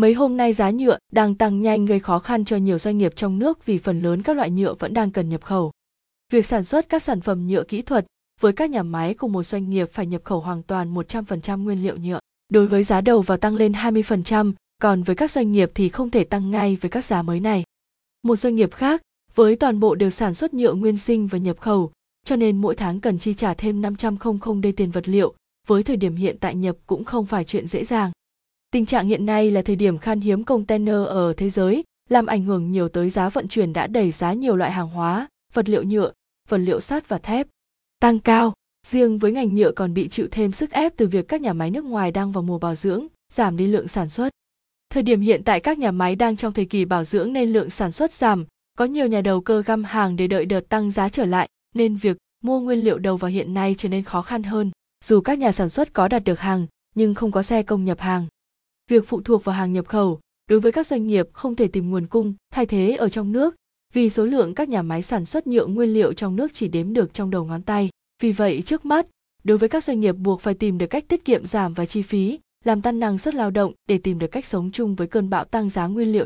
Mấy hôm nay giá nhựa đang tăng nhanh gây khó khăn cho nhiều doanh nghiệp trong nước vì phần lớn các loại nhựa vẫn đang cần nhập khẩu. Việc sản xuất các sản phẩm nhựa kỹ thuật với các nhà máy cùng một doanh nghiệp phải nhập khẩu hoàn toàn 100% nguyên liệu nhựa. Đối với giá đầu vào tăng lên 20%, còn với các doanh nghiệp thì không thể tăng ngay với các giá mới này. Một doanh nghiệp khác, với toàn bộ đều sản xuất nhựa nguyên sinh và nhập khẩu, cho nên mỗi tháng cần chi trả thêm 500 đê tiền vật liệu, với thời điểm hiện tại nhập cũng không phải chuyện dễ dàng. Tình trạng hiện nay là thời điểm khan hiếm container ở thế giới, làm ảnh hưởng nhiều tới giá vận chuyển đã đẩy giá nhiều loại hàng hóa, vật liệu nhựa, vật liệu sắt và thép tăng cao. Riêng với ngành nhựa còn bị chịu thêm sức ép từ việc các nhà máy nước ngoài đang vào mùa bảo dưỡng, giảm đi lượng sản xuất. Thời điểm hiện tại các nhà máy đang trong thời kỳ bảo dưỡng nên lượng sản xuất giảm, có nhiều nhà đầu cơ găm hàng để đợi đợt tăng giá trở lại, nên việc mua nguyên liệu đầu vào hiện nay trở nên khó khăn hơn. Dù các nhà sản xuất có đặt được hàng, nhưng không có xe công nhập hàng. Việc phụ thuộc vào hàng nhập khẩu, đối với các doanh nghiệp không thể tìm nguồn cung thay thế ở trong nước, vì số lượng các nhà máy sản xuất nhựa nguyên liệu trong nước chỉ đếm được trong đầu ngón tay. Vì vậy trước mắt, đối với các doanh nghiệp buộc phải tìm được cách tiết kiệm giảm và chi phí, làm tăng năng suất lao động để tìm được cách sống chung với cơn bão tăng giá nguyên liệu